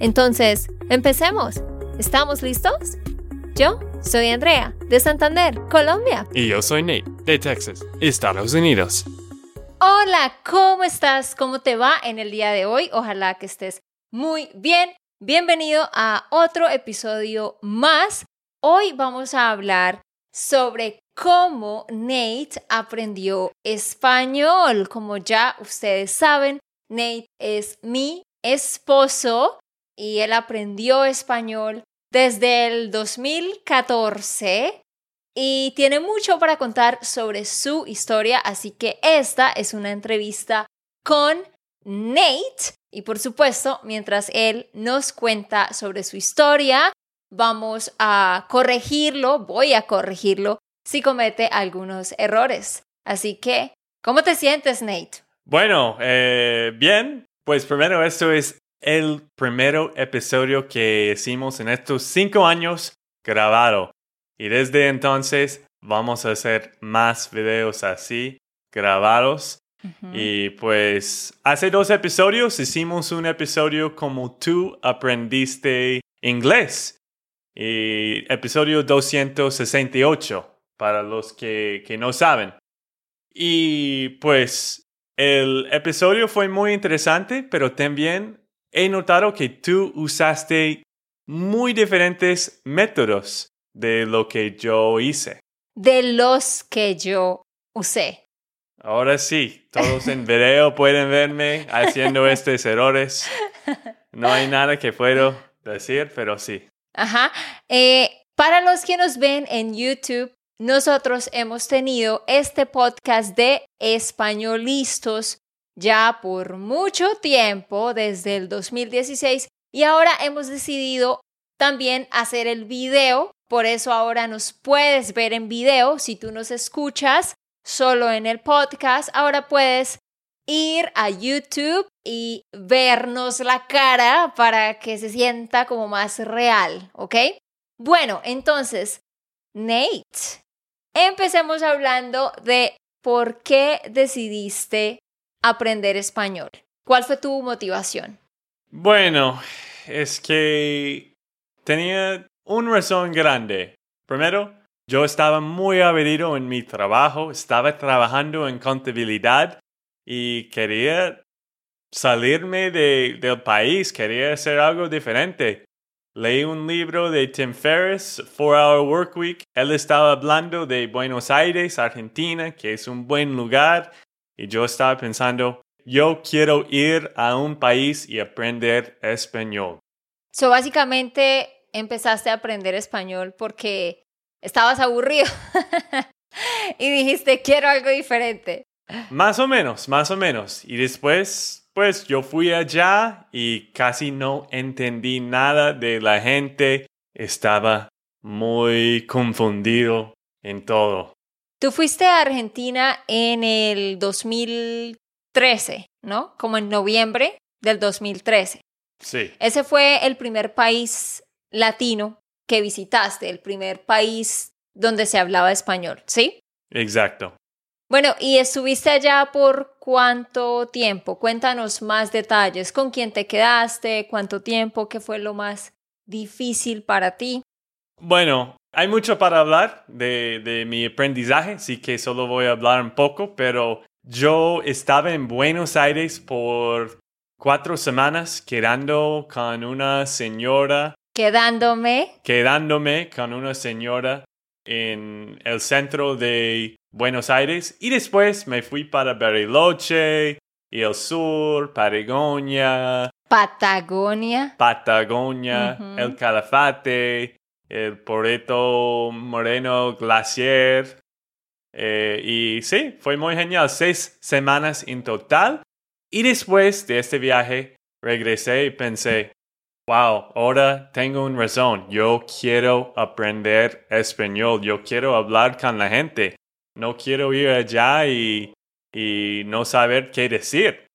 Entonces, empecemos. ¿Estamos listos? Yo soy Andrea, de Santander, Colombia. Y yo soy Nate, de Texas, Estados Unidos. Hola, ¿cómo estás? ¿Cómo te va en el día de hoy? Ojalá que estés muy bien. Bienvenido a otro episodio más. Hoy vamos a hablar sobre cómo Nate aprendió español. Como ya ustedes saben, Nate es mi esposo y él aprendió español desde el 2014 y tiene mucho para contar sobre su historia, así que esta es una entrevista con Nate y por supuesto, mientras él nos cuenta sobre su historia, vamos a corregirlo, voy a corregirlo si comete algunos errores. Así que, ¿cómo te sientes, Nate? Bueno, eh, bien. Pues primero, esto es el primer episodio que hicimos en estos cinco años grabado. Y desde entonces vamos a hacer más videos así, grabados. Y pues hace dos episodios hicimos un episodio como tú aprendiste inglés. Y episodio 268 para los que, que no saben. Y pues el episodio fue muy interesante, pero también he notado que tú usaste muy diferentes métodos de lo que yo hice. De los que yo usé. Ahora sí, todos en video pueden verme haciendo estos errores. No hay nada que puedo decir, pero sí. Ajá. Eh, para los que nos ven en YouTube, nosotros hemos tenido este podcast de españolistas ya por mucho tiempo, desde el 2016, y ahora hemos decidido también hacer el video, por eso ahora nos puedes ver en video, si tú nos escuchas solo en el podcast, ahora puedes ir a YouTube y vernos la cara para que se sienta como más real, ¿ok? Bueno, entonces, Nate, empecemos hablando de por qué decidiste aprender español. ¿Cuál fue tu motivación? Bueno, es que tenía una razón grande. Primero, yo estaba muy averido en mi trabajo, estaba trabajando en contabilidad y quería salirme de, del país, quería hacer algo diferente. Leí un libro de Tim Ferriss, Four Hour Work Week. Él estaba hablando de Buenos Aires, Argentina, que es un buen lugar. Y yo estaba pensando, yo quiero ir a un país y aprender español. So, básicamente empezaste a aprender español porque estabas aburrido y dijiste, quiero algo diferente. Más o menos, más o menos. Y después pues yo fui allá y casi no entendí nada de la gente. Estaba muy confundido en todo. Tú fuiste a Argentina en el 2013, ¿no? Como en noviembre del 2013. Sí. Ese fue el primer país latino que visitaste, el primer país donde se hablaba español, ¿sí? Exacto. Bueno, ¿y estuviste allá por cuánto tiempo? Cuéntanos más detalles. ¿Con quién te quedaste? ¿Cuánto tiempo? ¿Qué fue lo más difícil para ti? Bueno, hay mucho para hablar de, de mi aprendizaje, así que solo voy a hablar un poco, pero yo estaba en Buenos Aires por cuatro semanas quedando con una señora. Quedándome. Quedándome con una señora en el centro de Buenos Aires y después me fui para Bariloche y el sur, Patagonia. Patagonia. Patagonia, el Calafate, el Poreto Moreno Glacier. Eh, y sí, fue muy genial. Seis semanas en total. Y después de este viaje regresé y pensé, wow, ahora tengo una razón. Yo quiero aprender español. Yo quiero hablar con la gente. No quiero ir allá y, y no saber qué decir.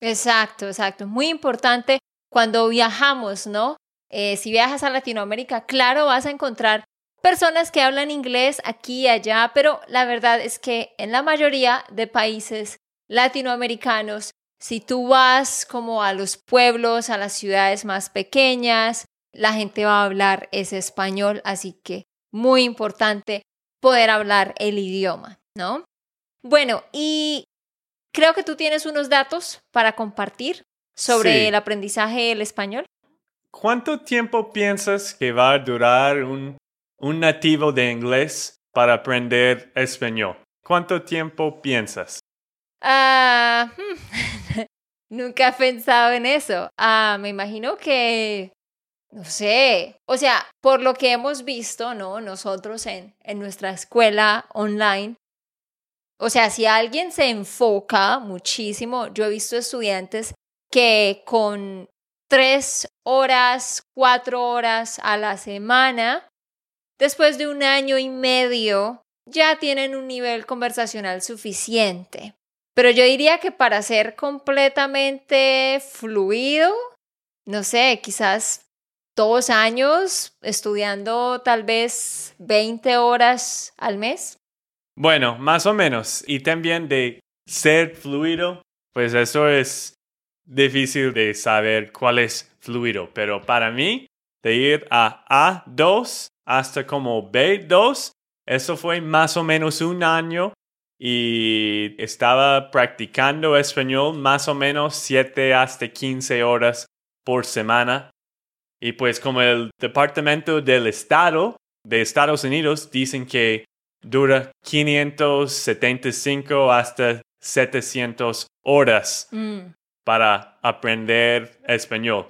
Exacto, exacto. Muy importante cuando viajamos, ¿no? Eh, si viajas a Latinoamérica, claro, vas a encontrar personas que hablan inglés aquí y allá, pero la verdad es que en la mayoría de países latinoamericanos, si tú vas como a los pueblos, a las ciudades más pequeñas, la gente va a hablar ese español, así que muy importante poder hablar el idioma, ¿no? Bueno, y creo que tú tienes unos datos para compartir sobre el aprendizaje del español. ¿Cuánto tiempo piensas que va a durar un, un nativo de inglés para aprender español? ¿Cuánto tiempo piensas? Hmm, nunca he pensado en eso. Ah, me imagino que, no sé, o sea, por lo que hemos visto, ¿no? Nosotros en, en nuestra escuela online, o sea, si alguien se enfoca muchísimo, yo he visto estudiantes que con tres horas, cuatro horas a la semana, después de un año y medio, ya tienen un nivel conversacional suficiente. Pero yo diría que para ser completamente fluido, no sé, quizás dos años estudiando tal vez 20 horas al mes. Bueno, más o menos. Y también de ser fluido, pues eso es difícil de saber cuál es fluido, pero para mí, de ir a A2 hasta como B2, eso fue más o menos un año y estaba practicando español más o menos 7 hasta 15 horas por semana. Y pues como el Departamento del Estado de Estados Unidos dicen que dura 575 hasta 700 horas. Mm para aprender español.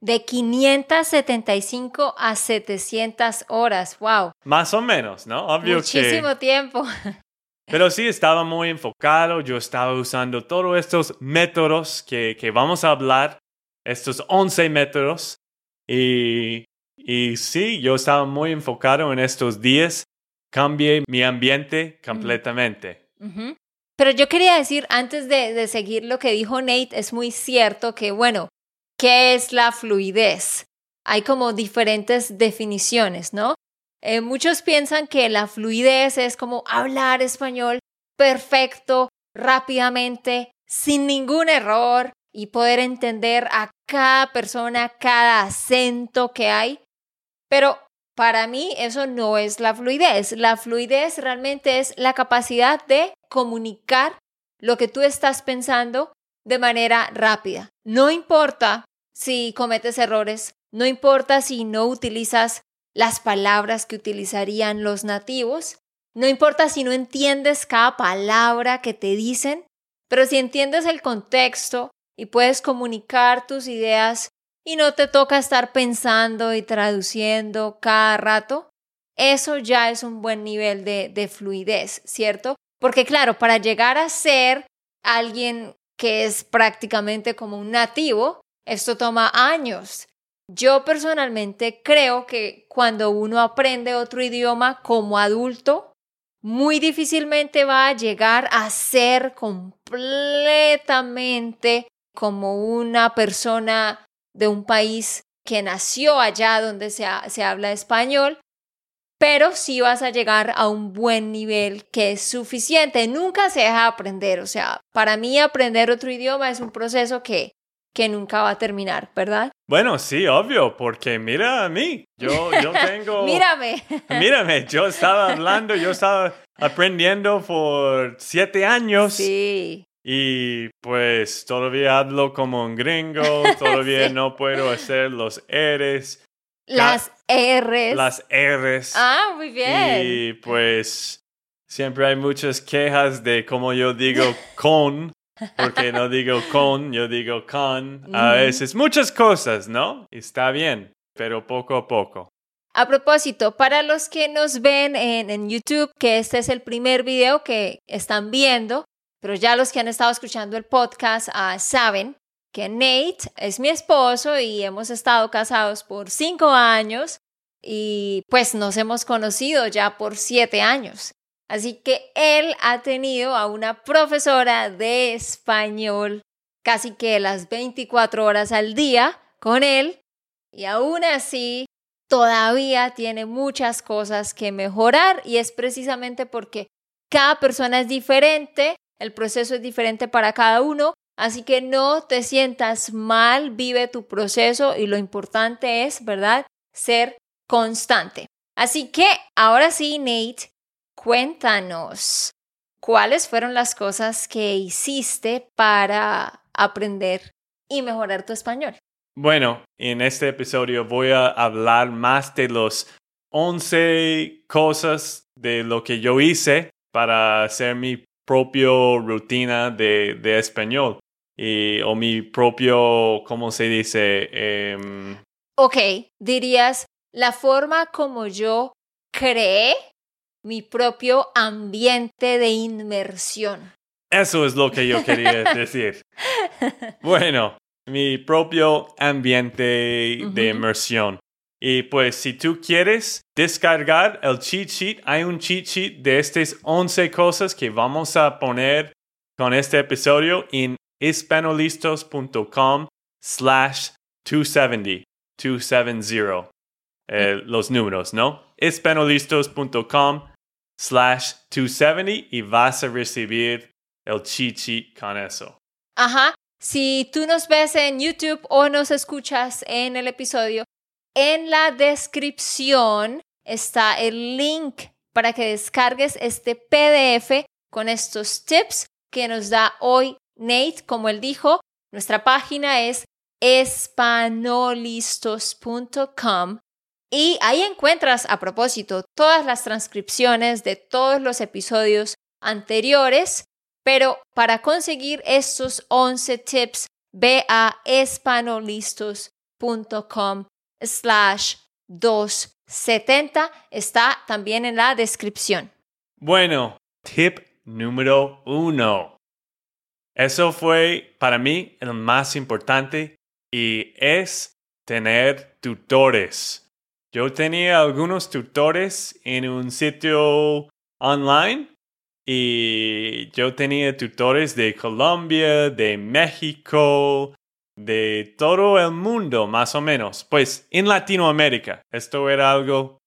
De 575 a 700 horas, wow. Más o menos, ¿no? Obvio Muchísimo tiempo. Pero sí, estaba muy enfocado, yo estaba usando todos estos métodos que, que vamos a hablar, estos 11 métodos, y, y sí, yo estaba muy enfocado en estos días, cambié mi ambiente completamente. Pero yo quería decir, antes de, seguir lo que dijo Nate, es muy cierto que, bueno, ¿qué es la fluidez? Hay como diferentes definiciones, ¿no? Eh, muchos piensan que la fluidez es como hablar español perfecto, rápidamente, sin ningún error y poder entender a cada persona, cada acento que hay. Pero para mí eso no es la fluidez. La fluidez realmente es la capacidad de comunicar lo que tú estás pensando de manera rápida. No importa si cometes errores, no importa si no utilizas las palabras que utilizarían los nativos, no importa si no entiendes cada palabra que te dicen, pero si entiendes el contexto y puedes comunicar tus ideas y no te toca estar pensando y traduciendo cada rato, eso ya es un buen nivel de, de fluidez, ¿cierto? Porque claro, para llegar a ser alguien que es prácticamente como un nativo, esto toma años. Yo personalmente creo que cuando uno aprende otro idioma como adulto, muy difícilmente va a llegar a ser completamente como una persona de un país que nació allá donde se, se habla español, pero sí vas a llegar a un buen nivel que es suficiente. Nunca se deja aprender, o sea, para mí aprender otro idioma es un proceso que, que nunca va a terminar, ¿verdad? Bueno, sí, obvio, porque mira a mí, yo, yo tengo... mírame. mírame, yo estaba hablando, yo estaba aprendiendo por siete años. Sí. Y pues todavía hablo como un gringo, todavía no puedo hacer los R's. Las R's. Las R's. Ah, muy bien. Y pues siempre hay muchas quejas de cómo yo digo con, porque no digo con, yo digo con. A veces muchas cosas, ¿no? Está bien, pero poco a poco. A propósito, para los que nos ven en, en YouTube, que este es el primer video que están viendo, pero ya los que han estado escuchando el podcast ah, saben que Nate es mi esposo y hemos estado casados por cinco años y pues nos hemos conocido ya por siete años. Así que él ha tenido a una profesora de español casi que las 24 horas al día con él y aún así todavía tiene muchas cosas que mejorar y es precisamente porque cada persona es diferente, el proceso es diferente para cada uno, así que no te sientas mal, vive tu proceso y lo importante es, ¿verdad?, ser constante. Así que ahora sí, Nate, cuéntanos cuáles fueron las cosas que hiciste para aprender y mejorar tu español. Bueno, en este episodio voy a hablar más de los 11 cosas de lo que yo hice para hacer mi propio rutina de, español y, o mi propio, ¿cómo se dice? Em, ok, dirías la forma como yo creé mi propio ambiente de inmersión. Eso es lo que yo quería decir. bueno, mi propio ambiente de inmersión. Y pues si tú quieres descargar el cheat sheet, hay un cheat sheet de estas 11 cosas que vamos a poner con este episodio en hispanolistos.com slash 270, 270, eh, los números, ¿no? hispanolistos.com slash 270 y vas a recibir el sheet con eso. Ajá. Si tú nos ves en YouTube o nos escuchas en el episodio, en la descripción está el link para que descargues este PDF con estos tips que nos da hoy Nate. Como él dijo, nuestra página es espanolistos.com y ahí encuentras, a propósito, todas las transcripciones de todos los episodios anteriores, pero para conseguir estos 11 tips, ve a espanolistos.com slash 270 está también en la descripción. Bueno, tip número uno. Eso fue para mí el más importante y es tener tutores. Yo tenía algunos tutores en un sitio online y yo tenía tutores de Colombia, de México, de todo el mundo, más o menos. Pues en Latinoamérica. Esto era algo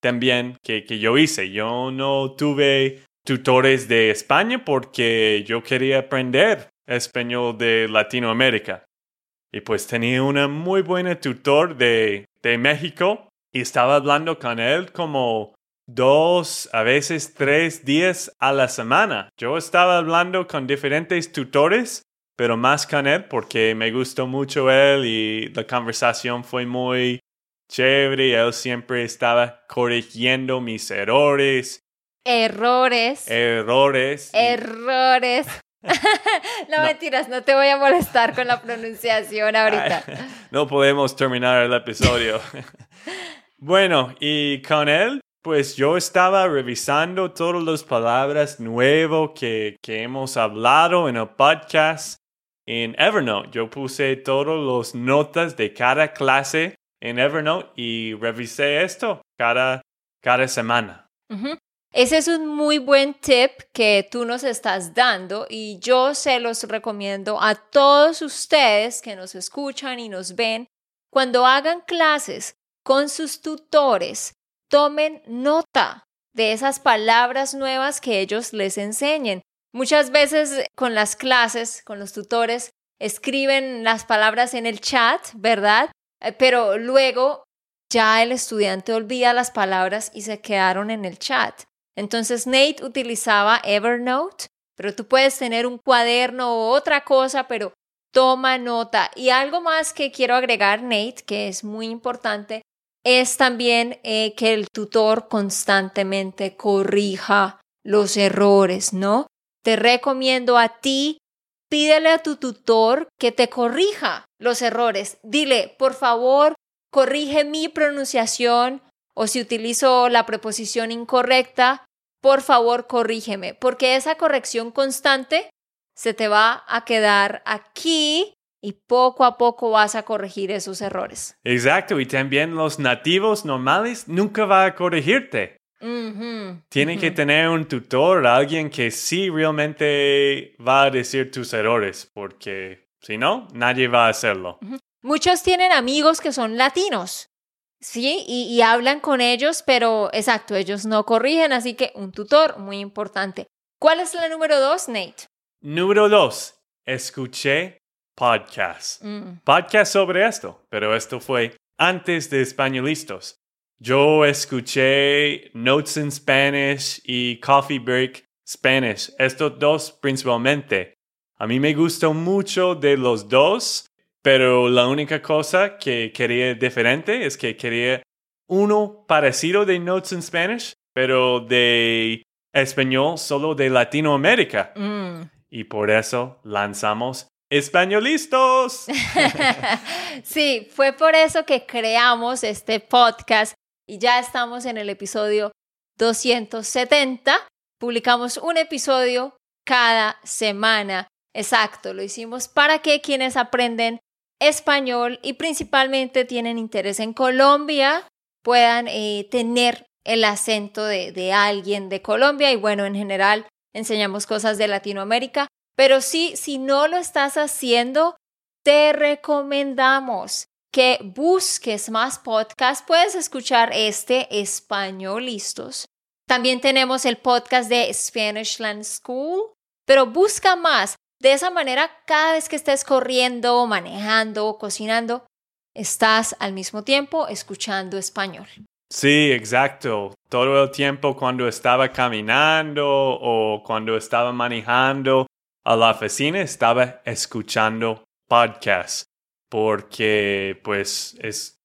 también que, que yo hice. Yo no tuve tutores de España porque yo quería aprender español de Latinoamérica. Y pues tenía una muy buena tutor de, de México y estaba hablando con él como dos, a veces tres días a la semana. Yo estaba hablando con diferentes tutores pero más con él porque me gustó mucho él y la conversación fue muy chévere. Él siempre estaba corrigiendo mis errores. Errores. Errores. Errores. no, mentiras, no te voy a molestar con la pronunciación ahorita. no podemos terminar el episodio. bueno, y con él, pues yo estaba revisando todas las palabras nuevas que, que hemos hablado en el podcast en Evernote. Yo puse todas las notas de cada clase en Evernote y revisé esto cada, cada semana. Ese es un muy buen tip que tú nos estás dando y yo se los recomiendo a todos ustedes que nos escuchan y nos ven. Cuando hagan clases con sus tutores, tomen nota de esas palabras nuevas que ellos les enseñen. Muchas veces con las clases, con los tutores, escriben las palabras en el chat, ¿verdad? Eh, pero luego ya el estudiante olvida las palabras y se quedaron en el chat. Entonces Nate utilizaba Evernote, pero tú puedes tener un cuaderno o otra cosa, pero toma nota. Y algo más que quiero agregar, Nate, que es muy importante, es también eh, que el tutor constantemente corrija los errores, ¿no? te recomiendo a ti, pídele a tu tutor que te corrija los errores. Dile, por favor, corrige mi pronunciación o si utilizo la preposición incorrecta, por favor, corrígeme, porque esa corrección constante se te va a quedar aquí y poco a poco vas a corregir esos errores. Exacto, y también los nativos normales nunca va a corregirte. Ujú, Tienen que tener un tutor, alguien que sí realmente va a decir tus errores, porque si no, nadie va a hacerlo. Muchos tienen amigos que son latinos, ¿sí? Y, y hablan con ellos, pero exacto, ellos no corrigen, así que un tutor muy importante. ¿Cuál es la número dos, Nate? Número dos, escuché podcast. Mm, Podcast sobre esto, pero esto fue antes de Españolistas. Yo escuché Notes in Spanish y Coffee Break Spanish, estos dos principalmente. A mí me gustó mucho de los dos, pero la única cosa que quería diferente es que quería uno parecido de Notes in Spanish, pero de español solo de Latinoamérica. mm. Y por eso lanzamos Españolistas. sí, fue por eso que creamos este podcast y ya estamos en el episodio 270. Publicamos un episodio cada semana. Exacto, lo hicimos para que quienes aprenden español y principalmente tienen interés en Colombia puedan eh, tener el acento de, de alguien de Colombia y bueno, en general enseñamos cosas de Latinoamérica, pero sí, si no lo estás haciendo, te recomendamos que busques más podcasts. Puedes escuchar este Español Listos. También tenemos el podcast de Spanishland School, pero busca más. De esa manera, cada vez que estés corriendo, manejando, cocinando, estás al mismo tiempo escuchando español. Sí, exacto. Todo el tiempo cuando estaba caminando o cuando estaba manejando a la oficina estaba escuchando podcasts porque pues es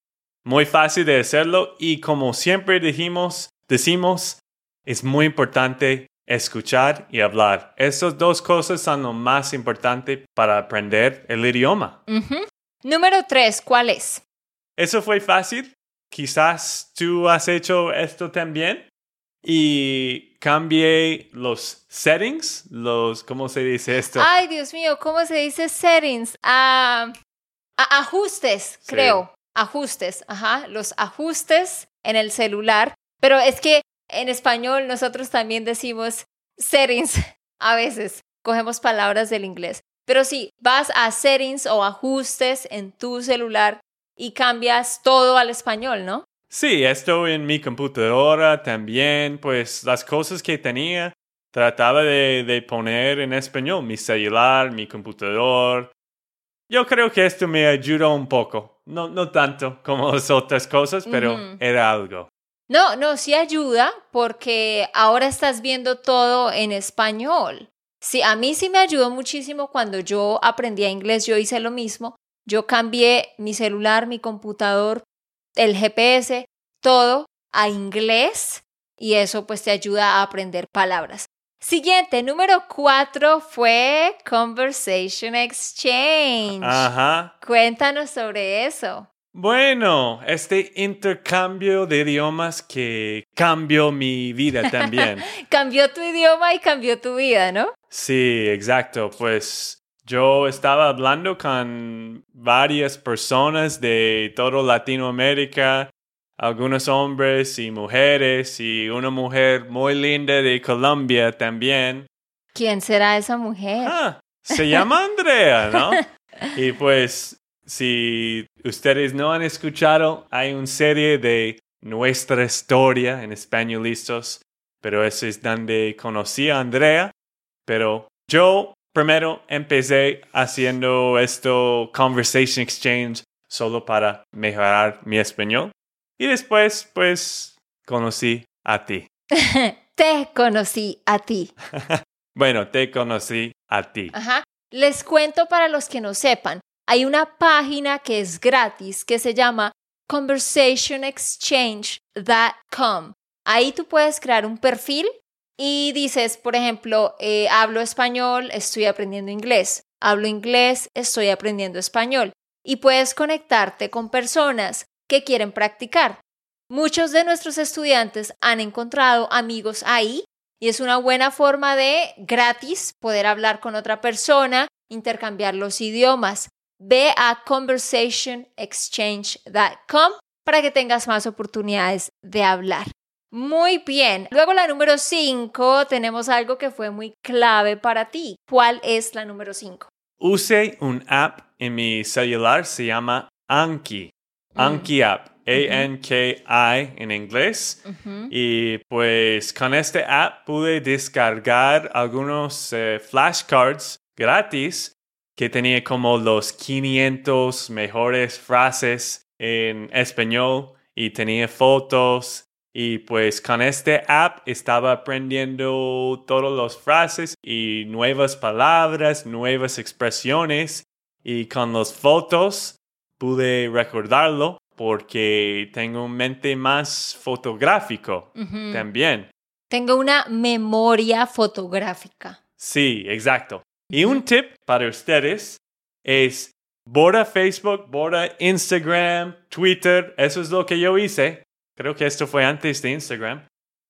muy fácil de hacerlo y como siempre dijimos, decimos, es muy importante escuchar y hablar. Esas dos cosas son lo más importante para aprender el idioma. Número tres, ¿cuál es? Eso fue fácil. Quizás tú has hecho esto también y cambié los settings, los, ¿cómo se dice esto? Ay, Dios mío, ¿cómo se dice settings? Ah, a- ajustes, Sí. creo. Ajustes, ajá, los ajustes en el celular. Pero es que en español nosotros también decimos settings a veces. Cogemos palabras del inglés. Pero sí, vas a settings o ajustes en tu celular y cambias todo al español, ¿no? Sí, esto en mi computadora también, pues las cosas que tenía trataba de, de poner en español, mi celular, mi computador. Yo creo que esto me ayudó un poco, no, no tanto como las otras cosas, pero era algo. No, no, sí ayuda porque ahora estás viendo todo en español. Sí, a mí sí me ayudó muchísimo cuando yo aprendí inglés, yo hice lo mismo. Yo cambié mi celular, mi computador, el GPS, todo a inglés y eso pues te ayuda a aprender palabras. Siguiente, número cuatro fue Conversation Exchange. Ajá. Cuéntanos sobre eso. Bueno, este intercambio de idiomas que cambió mi vida también. Cambió tu idioma y cambió tu vida, ¿no? Sí, exacto. Pues yo estaba hablando con varias personas de toda Latinoamérica, algunos hombres y mujeres, y una mujer muy linda de Colombia también. ¿Quién será esa mujer? Ah, se llama Andrea, ¿no? Y pues, si ustedes no han escuchado, hay una serie de nuestra historia en españolistas, pero eso es donde conocí a Andrea. Pero yo primero empecé haciendo esto Conversation Exchange solo para mejorar mi español. Y después, pues, conocí a ti. Te conocí a ti. Bueno, te conocí a ti. Ajá. Les cuento para los que no sepan, hay una página que es gratis que se llama conversationexchange.com. Ahí tú puedes crear un perfil y dices, por ejemplo, eh, hablo español, estoy aprendiendo inglés. Hablo inglés, estoy aprendiendo español. Y puedes conectarte con personas que quieren practicar. Muchos de nuestros estudiantes han encontrado amigos ahí y es una buena forma de gratis poder hablar con otra persona, intercambiar los idiomas. Ve a conversationexchange.com para que tengas más oportunidades de hablar. Muy bien. Luego la número 5 tenemos algo que fue muy clave para ti. ¿Cuál es la número 5? Use un app en mi celular, se llama Anki. Mm. Anki app. A-N-K-I en inglés. Y pues con este app pude descargar algunos eh, flashcards gratis que tenía como los 500 mejores frases en español y tenía fotos y pues con este app estaba aprendiendo todas las frases y nuevas palabras, nuevas expresiones y con las fotos pude recordarlo porque tengo un mente más fotográfico también. Tengo una memoria fotográfica. Sí, exacto. Y un tip para ustedes es borra Facebook, borra Instagram, Twitter. Eso es lo que yo hice. Creo que esto fue antes de Instagram.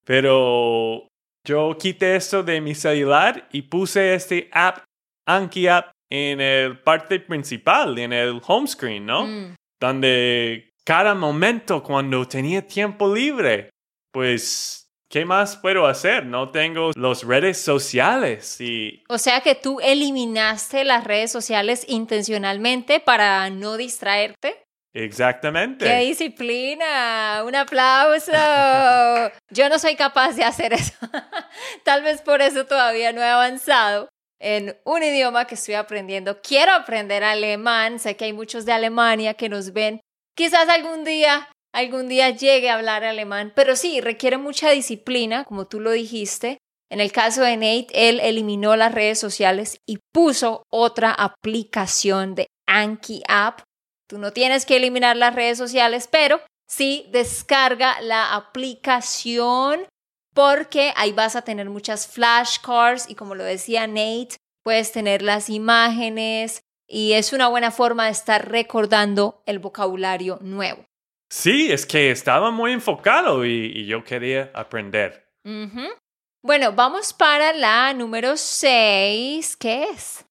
Pero yo quité esto de mi celular y puse este app, Anki app, en el parte principal, en el home screen, ¿no? Mm. Donde cada momento cuando tenía tiempo libre, pues, ¿qué más puedo hacer? No tengo las redes sociales y O sea que tú eliminaste las redes sociales intencionalmente para no distraerte. exactamente. ¡Qué disciplina! ¡Un aplauso! Yo no soy capaz de hacer eso. Tal vez por eso todavía no he avanzado en un idioma que estoy aprendiendo. Quiero aprender alemán. Sé que hay muchos de Alemania que nos ven. Quizás algún día, algún día llegue a hablar alemán. Pero sí, requiere mucha disciplina, como tú lo dijiste. En el caso de Nate, él eliminó las redes sociales y puso otra aplicación de Anki App Tú no tienes que eliminar las redes sociales, pero sí descarga la aplicación porque ahí vas a tener muchas flashcards y como lo decía Nate, puedes tener las imágenes y es una buena forma de estar recordando el vocabulario nuevo. Sí, es que estaba muy enfocado y, y yo quería aprender. Bueno, vamos para la número 6. ¿Qué es?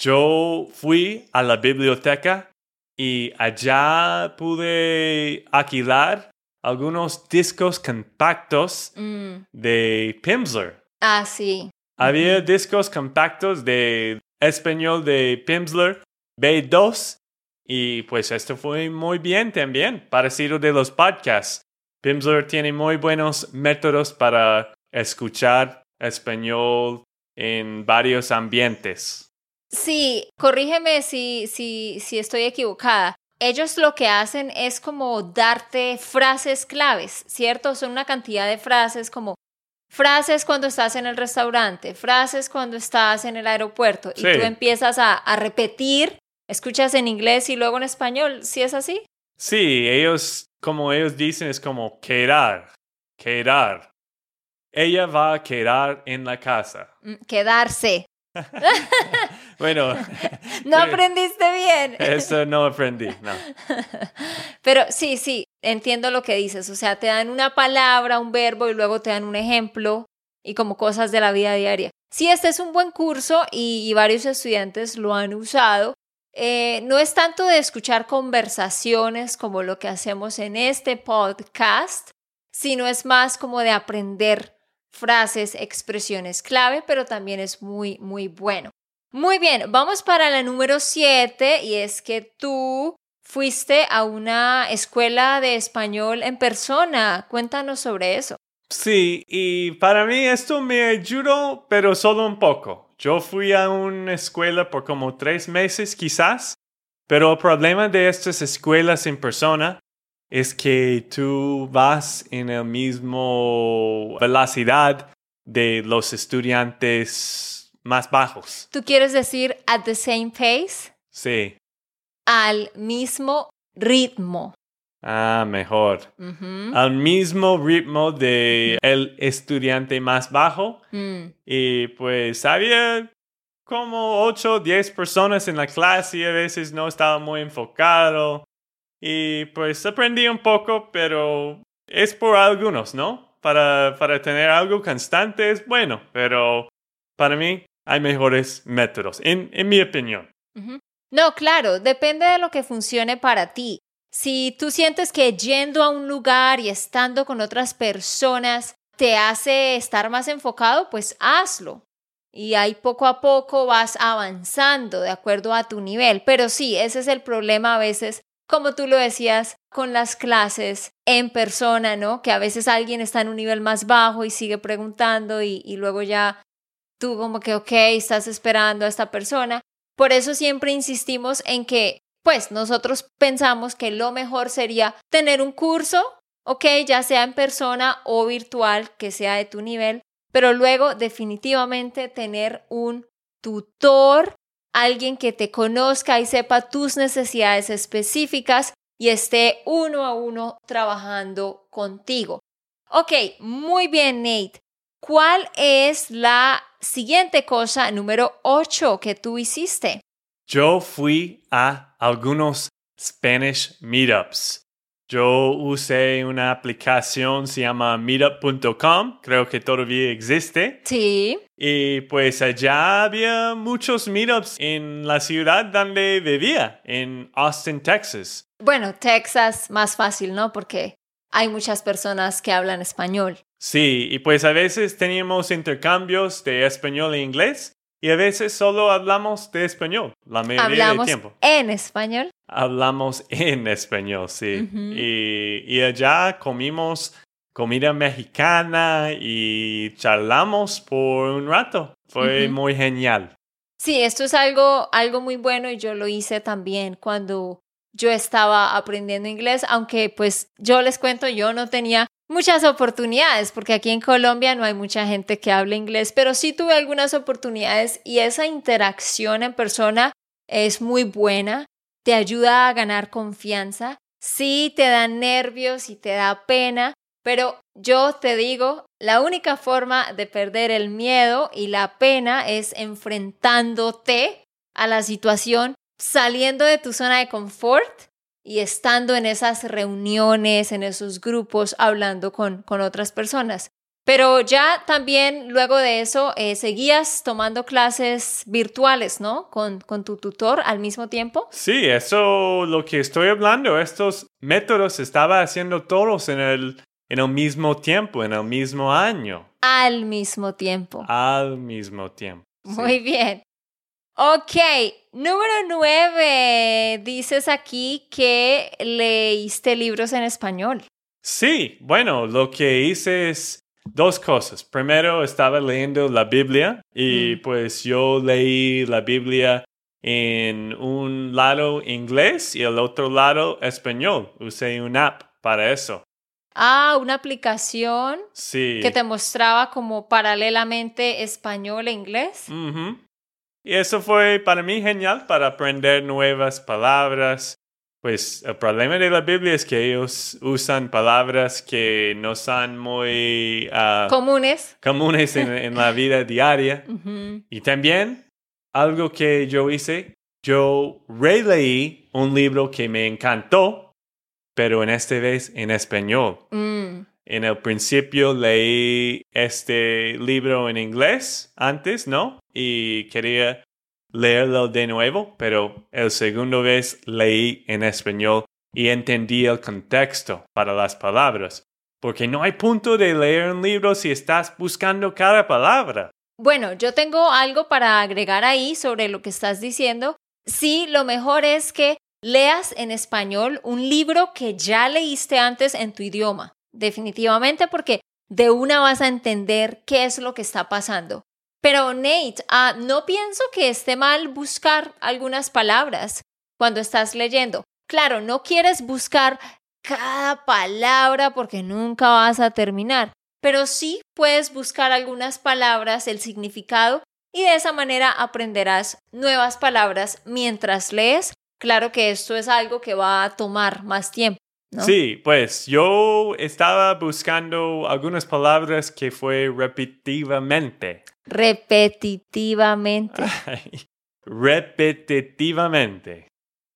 Yo fui a la biblioteca y allá pude alquilar algunos discos compactos Mm, de Pimsleur. Ah, sí. Había discos compactos de español de Pimsleur B2 y pues esto fue muy bien también, parecido de los podcasts. Pimsleur tiene muy buenos métodos para escuchar español en varios ambientes. Sí, corrígeme si, si, si estoy equivocada. Ellos lo que hacen es como darte frases claves, ¿cierto? Son una cantidad de frases como frases cuando estás en el restaurante, frases cuando estás en el aeropuerto y tú empiezas a, a repetir, escuchas en inglés y luego en español, ¿sí es así? Sí, ellos, como ellos dicen, es como quedar, quedar. Ella va a quedar en la casa. Mm, Quedarse. Bueno, No aprendiste bien. eso no aprendí, no. Pero sí, sí, entiendo lo que dices. O sea, te dan una palabra, un verbo y luego te dan un ejemplo y como cosas de la vida diaria. Sí, este es un buen curso y, y varios estudiantes lo han usado. Eh, no es tanto de escuchar conversaciones como lo que hacemos en este podcast, sino es más como de aprender frases, expresiones clave, pero también es muy, muy bueno. Muy bien, vamos para la número 7 y es que tú fuiste a una escuela de español en persona. Cuéntanos sobre eso. Sí, y para mí esto me ayudó, pero solo un poco. Yo fui a una escuela por como tres meses quizás, pero el problema de estas escuelas en persona es que tú vas en el mismo velocidad de los estudiantes más bajos. ¿Tú quieres decir at the same pace? Sí. Al mismo ritmo. Ah, mejor. Al mismo ritmo de el estudiante más bajo. Mm. Y pues había como 8 o 10 personas en la clase y a veces no estaba muy enfocado. Y pues aprendí un poco, pero es por algunos, ¿no? Para, para tener algo constante es bueno, pero para mí hay mejores métodos, en, en mi opinión. No, claro, depende de lo que funcione para ti. Si tú sientes que yendo a un lugar y estando con otras personas te hace estar más enfocado, pues hazlo. Y ahí poco a poco vas avanzando de acuerdo a tu nivel. Pero sí, ese es el problema a veces, como tú lo decías, con las clases en persona, ¿no? Que a veces alguien está en un nivel más bajo y sigue preguntando y, luego ya tú como que, ok, estás esperando a esta persona. Por eso siempre insistimos en que, pues nosotros pensamos que lo mejor sería tener un curso, ok, ya sea en persona o virtual, que sea de tu nivel, pero luego definitivamente tener un tutor, alguien que te conozca y sepa tus necesidades específicas y esté uno a uno trabajando contigo. Ok, muy bien, Nate. ¿Cuál es la siguiente cosa número 8 que tú hiciste? Yo fui a algunos Spanish meetups. Yo usé una aplicación, se llama meetup.com, creo que todavía existe. Sí. Y pues allá había muchos meetups en la ciudad donde vivía, en Austin, Texas. Bueno, Texas más fácil, ¿no? Porque hay muchas personas que hablan español. Sí, y pues a veces teníamos intercambios de español e inglés y a veces solo hablamos de español, la mayoría Hablamos del tiempo. en español. Hablamos en español, sí. y, y allá comimos comida mexicana y charlamos por un rato. Fue muy genial. Sí, esto es algo, algo muy bueno y yo lo hice también cuando yo estaba aprendiendo inglés, aunque pues yo les cuento, yo no tenía muchas oportunidades porque aquí en Colombia no hay mucha gente que hable inglés, pero sí tuve algunas oportunidades y esa interacción en persona es muy buena, te ayuda a ganar confianza, sí te da nervios y te da pena, pero yo te digo, la única forma de perder el miedo y la pena es enfrentándote a la situación, saliendo de tu zona de confort y estando en esas reuniones, en esos grupos, hablando con, con otras personas. Pero ya también luego de eso eh, seguías tomando clases virtuales, ¿no? Con, con tu tutor al mismo tiempo. Sí, eso lo que estoy hablando, estos métodos estaba haciendo todos en el, en el mismo tiempo, en el mismo año, Al mismo tiempo. al mismo tiempo. sí. Muy bien. Ok, número nueve. Dices aquí que leíste libros en español. Sí, bueno, lo que hice es dos cosas. Primero, estaba leyendo la Biblia y Mm. pues yo leí la Biblia en un lado inglés y el otro lado español. Usé una app para eso. Ah, una aplicación Sí. que te mostraba como paralelamente español e inglés. Y eso fue para mí genial para aprender nuevas palabras. Pues el problema de la Biblia es que ellos usan palabras que no son muy ah, Comunes. comunes en, en la vida diaria. Ujú. Y también algo que yo hice, yo releí un libro que me encantó, pero en esta vez en español. Mm, En el principio leí este libro en inglés antes, ¿no? Y quería leerlo de nuevo, pero el segundo vez leí en español y entendí el contexto para las palabras. Porque no hay punto de leer un libro si estás buscando cada palabra. Bueno, yo tengo algo para agregar ahí sobre lo que estás diciendo. Sí, lo mejor es que leas en español un libro que ya leíste antes en tu idioma, definitivamente porque de una vas a entender qué es lo que está pasando. Pero Nate, ah, no pienso que esté mal buscar algunas palabras cuando estás leyendo. Claro, no quieres buscar cada palabra porque nunca vas a terminar, pero sí puedes buscar algunas palabras, el significado, y de esa manera aprenderás nuevas palabras mientras lees. Claro que esto es algo que va a tomar más tiempo. Sí, pues yo estaba buscando algunas palabras que fue repetitivamente. Repetitivamente. Ay, repetitivamente.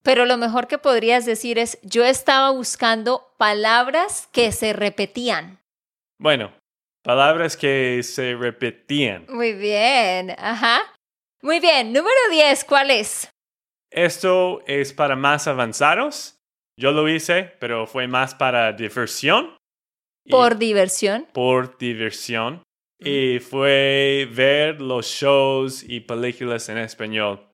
Pero lo mejor que podrías decir es, yo estaba buscando palabras que se repetían. Bueno, palabras que se repetían. Muy bien, ajá. Muy bien, número 10, ¿cuál es? esto es para más avanzados. Yo lo hice, pero fue más para diversión. Por diversión. por diversión. Y fue ver los shows y películas en español.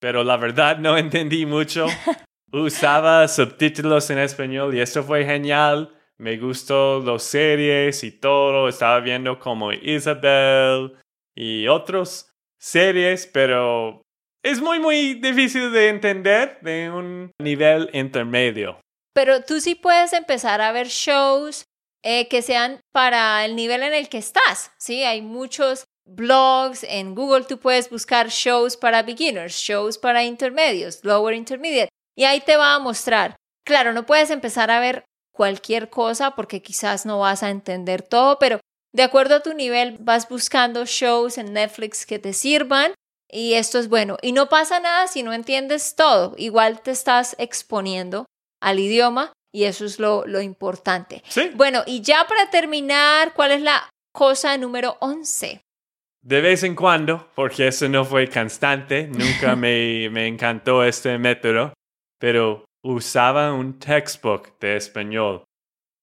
Pero la verdad no entendí mucho. Usaba subtítulos en español y eso fue genial. Me gustó las series y todo. Estaba viendo como Isabel y otras series, pero es muy, muy difícil de entender de un nivel intermedio. Pero tú sí puedes empezar a ver shows eh, que sean para el nivel en el que estás, ¿sí? Hay muchos blogs en Google, tú puedes buscar shows para beginners, shows para intermedios, lower intermediate, y ahí te va a mostrar. Claro, no puedes empezar a ver cualquier cosa porque quizás no vas a entender todo, pero de acuerdo a tu nivel vas buscando shows en Netflix que te sirvan y esto es bueno. Y no pasa nada si no entiendes todo, igual te estás exponiendo al idioma y eso es lo, lo importante. Sí. Bueno, y ya para terminar, ¿cuál es la cosa número 11? De vez en cuando, porque eso no fue constante, nunca me, me encantó este método, pero usaba un textbook de español.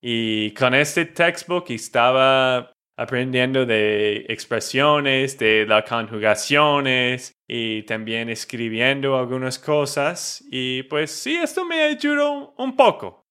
Y con este textbook estaba aprendiendo de expresiones, de las conjugaciones y también escribiendo algunas cosas. Y pues sí, esto me ayudó un poco.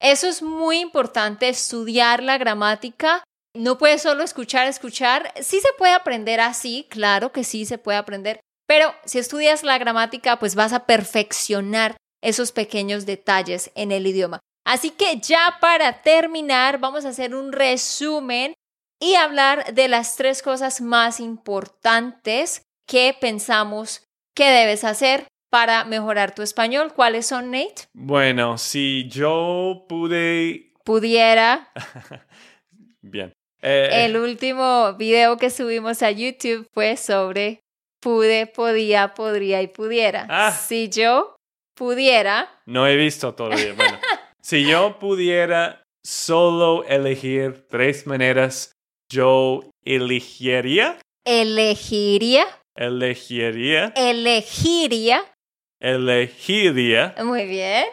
Eso es muy importante, estudiar la gramática. No puedes solo escuchar, escuchar. Sí se puede aprender así, claro que sí se puede aprender, pero si estudias la gramática, pues vas a perfeccionar esos pequeños detalles en el idioma. Así que ya para terminar, vamos a hacer un resumen y hablar de las tres cosas más importantes que pensamos que debes hacer para mejorar tu español. ¿Cuáles son, Nate? Bueno, si yo pude... Pudiera Bien. Eh, El último video que subimos a YouTube fue sobre pude, podía, podría y pudiera. Ah. Si yo pudiera, No he visto todavía. Bueno, si yo pudiera solo elegir tres maneras, yo elegiría, elegiría, elegiría, elegiría. Elegiría Muy bien.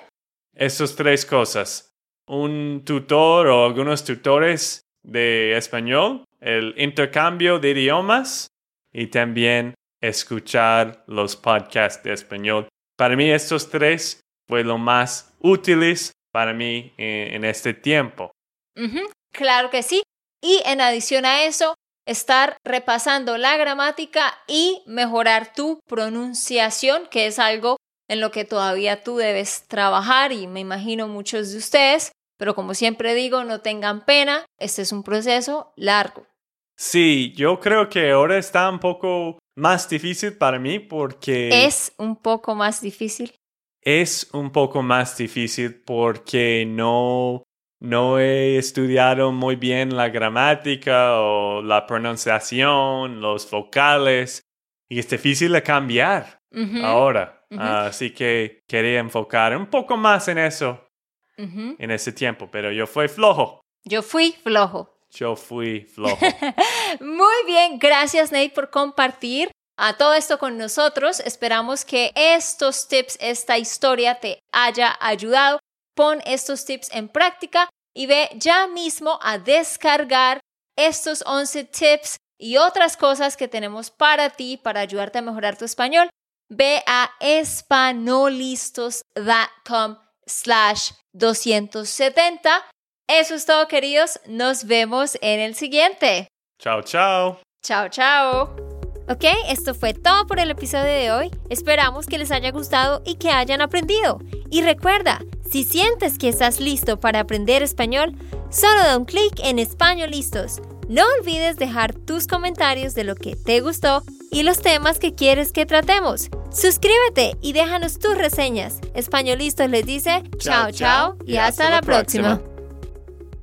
esas tres cosas. Un tutor o algunos tutores de español, el intercambio de idiomas y también escuchar los podcasts de español. Para mí estos tres fue lo más útiles para mí en, en este tiempo. Claro que sí. Y en adición a eso, estar repasando la gramática y mejorar tu pronunciación, que es algo en lo que todavía tú debes trabajar y me imagino muchos de ustedes, pero como siempre digo, no tengan pena, este es un proceso largo. Sí, yo creo que ahora está un poco más difícil para mí porque Es un poco más difícil. es un poco más difícil porque no, no he estudiado muy bien la gramática o la pronunciación, los vocales, y es difícil de cambiar ahora. Así que quería enfocar un poco más en eso en ese tiempo, pero yo fui flojo. Yo fui flojo. Yo fui flojo. Muy bien, gracias Nate por compartir a todo esto con nosotros. Esperamos que estos tips, esta historia te haya ayudado. Pon estos tips en práctica y ve ya mismo a descargar estos 11 tips y otras cosas que tenemos para ti para ayudarte a mejorar tu español. Ve a espanolistos.com slash 270. Eso es todo, queridos. Nos vemos en el siguiente. chao, chao. Chao, chao. Ok, esto fue todo por el episodio de hoy. Esperamos que les haya gustado y que hayan aprendido. Y recuerda, si sientes que estás listo para aprender español, solo da un clic en Español Listos. No olvides dejar tus comentarios de lo que te gustó y los temas que quieres que tratemos. Suscríbete y déjanos tus reseñas. Españolistos les dice chao, chao y hasta la próxima.